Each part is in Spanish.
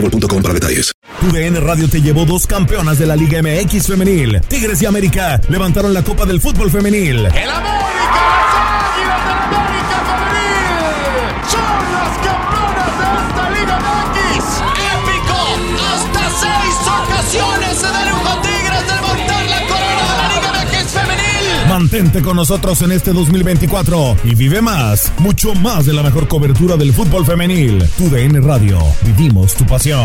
boostmobile.com para detalles. Tu DN Radio te llevó dos campeonas de la Liga MX femenil. Tigres y América levantaron la Copa del Fútbol femenil. ¡El América! Mantente con nosotros en este 2024 y vive más, mucho más de la mejor cobertura del fútbol femenil. Tu DN Radio, vivimos tu pasión.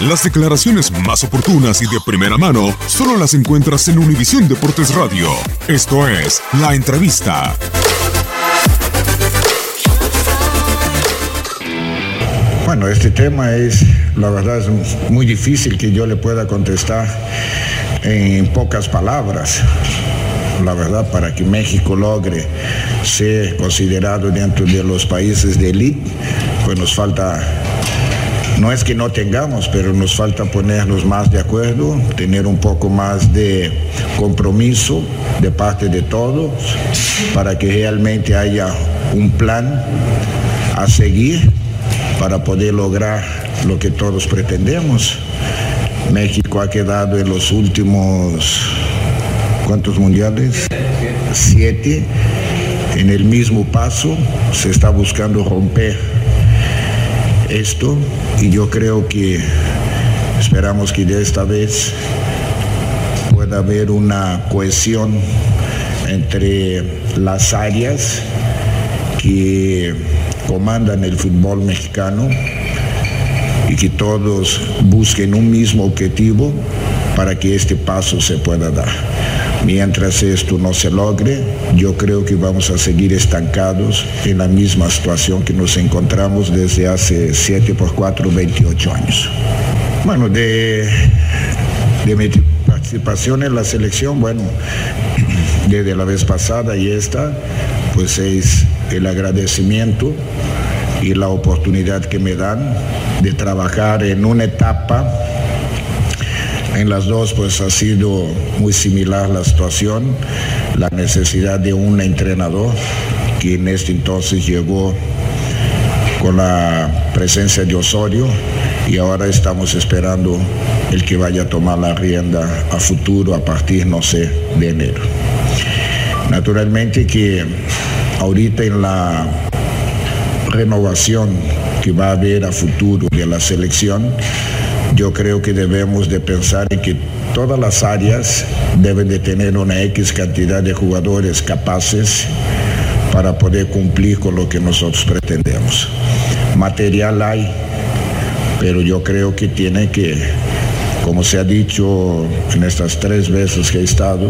Las declaraciones más oportunas y de primera mano solo las encuentras en Univisión Deportes Radio. Esto es La Entrevista. Bueno, este tema es, la verdad, es muy difícil que yo le pueda contestar en pocas palabras. La verdad, para que México logre ser considerado dentro de los países de élite, pues nos falta no es que no tengamos, pero nos falta ponernos más de acuerdo, tener un poco más de compromiso de parte de todos para que realmente haya un plan a seguir para poder lograr lo que todos pretendemos. México ha quedado en los últimos, ¿cuántos mundiales? Siete. En el mismo paso se está buscando romper esto y yo creo que esperamos que de esta vez pueda haber una cohesión entre las áreas que comandan el fútbol mexicano y que todos busquen un mismo objetivo para que este paso se pueda dar. Mientras esto no se logre, yo creo que vamos a seguir estancados en la misma situación que nos encontramos desde hace 7 por 4, 28 años. Bueno, de, de mi participación en la selección, bueno, desde la vez pasada y esta, pues es el agradecimiento y la oportunidad que me dan de trabajar en una etapa en las dos pues ha sido muy similar la situación, la necesidad de un entrenador que en este entonces llegó con la presencia de Osorio y ahora estamos esperando el que vaya a tomar la rienda a futuro a partir, no sé, de enero. Naturalmente que ahorita en la renovación que va a haber a futuro de la selección, yo creo que debemos de pensar en que todas las áreas deben de tener una X cantidad de jugadores capaces para poder cumplir con lo que nosotros pretendemos. Material hay, pero yo creo que tiene que, como se ha dicho en estas tres veces que he estado,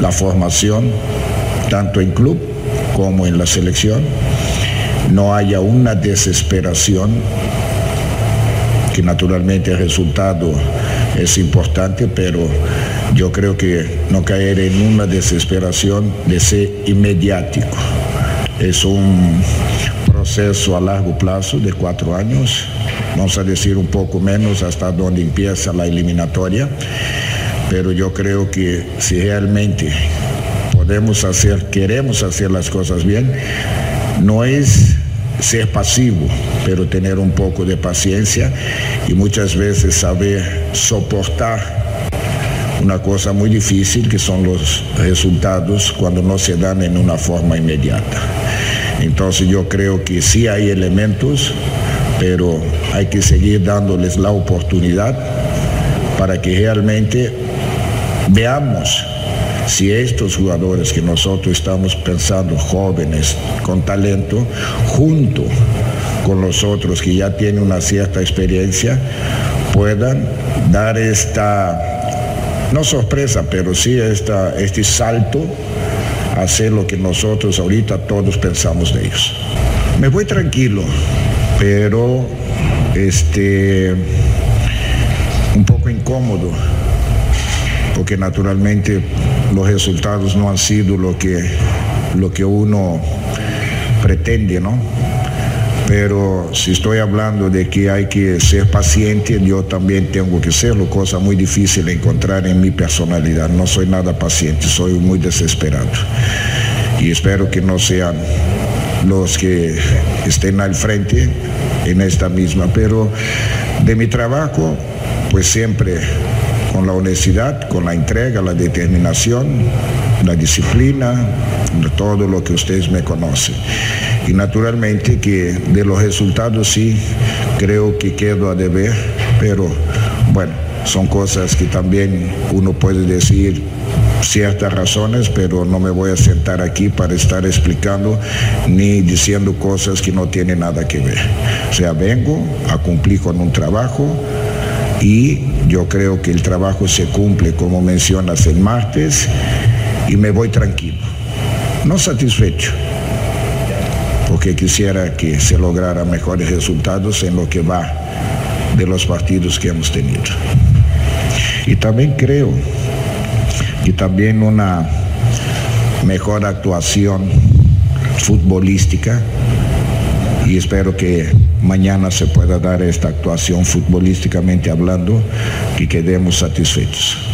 la formación, tanto en club como en la selección, no haya una desesperación que naturalmente el resultado es importante, pero yo creo que no caer en una desesperación de ser inmediático. Es un proceso a largo plazo de cuatro años, vamos a decir un poco menos hasta donde empieza la eliminatoria, pero yo creo que si realmente podemos hacer, queremos hacer las cosas bien, no es ser pasivo, pero tener un poco de paciencia y muchas veces saber soportar una cosa muy difícil que son los resultados cuando no se dan en una forma inmediata. Entonces yo creo que sí hay elementos, pero hay que seguir dándoles la oportunidad para que realmente veamos si estos jugadores que nosotros estamos pensando jóvenes con talento, junto con los otros que ya tienen una cierta experiencia, puedan dar esta no sorpresa, pero sí esta, este salto a hacer lo que nosotros ahorita todos pensamos de ellos. Me voy tranquilo, pero este, un poco incómodo, porque naturalmente los resultados no han sido lo que, lo que uno pretende, ¿no? Pero si estoy hablando de que hay que ser paciente, yo también tengo que serlo, cosa muy difícil de encontrar en mi personalidad. No soy nada paciente, soy muy desesperado. Y espero que no sean los que estén al frente en esta misma. Pero de mi trabajo, pues siempre con la honestidad, con la entrega, la determinación, la disciplina, todo lo que ustedes me conocen y naturalmente que de los resultados sí creo que quedo a deber, pero bueno, son cosas que también uno puede decir ciertas razones, pero no me voy a sentar aquí para estar explicando ni diciendo cosas que no tienen nada que ver. O sea, vengo a cumplir con un trabajo y yo creo que el trabajo se cumple, como mencionas, el martes y me voy tranquilo, no satisfecho porque quisiera que se lograra mejores resultados en lo que va de los partidos que hemos tenido. Y también creo que también una mejor actuación futbolística y espero que mañana se pueda dar esta actuación futbolísticamente hablando y quedemos satisfechos.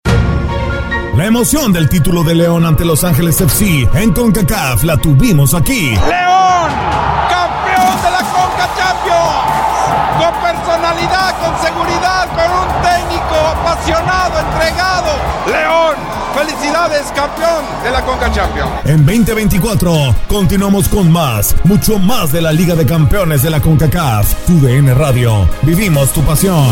La emoción del título de León ante Los Ángeles FC en CONCACAF la tuvimos aquí. León, campeón de la Conca Champions. Con personalidad, con seguridad, con un técnico apasionado, entregado. León, felicidades, campeón de la Conca Champions. En 2024 continuamos con más, mucho más de la Liga de Campeones de la CONCACAF. Tu DN Radio. Vivimos tu pasión.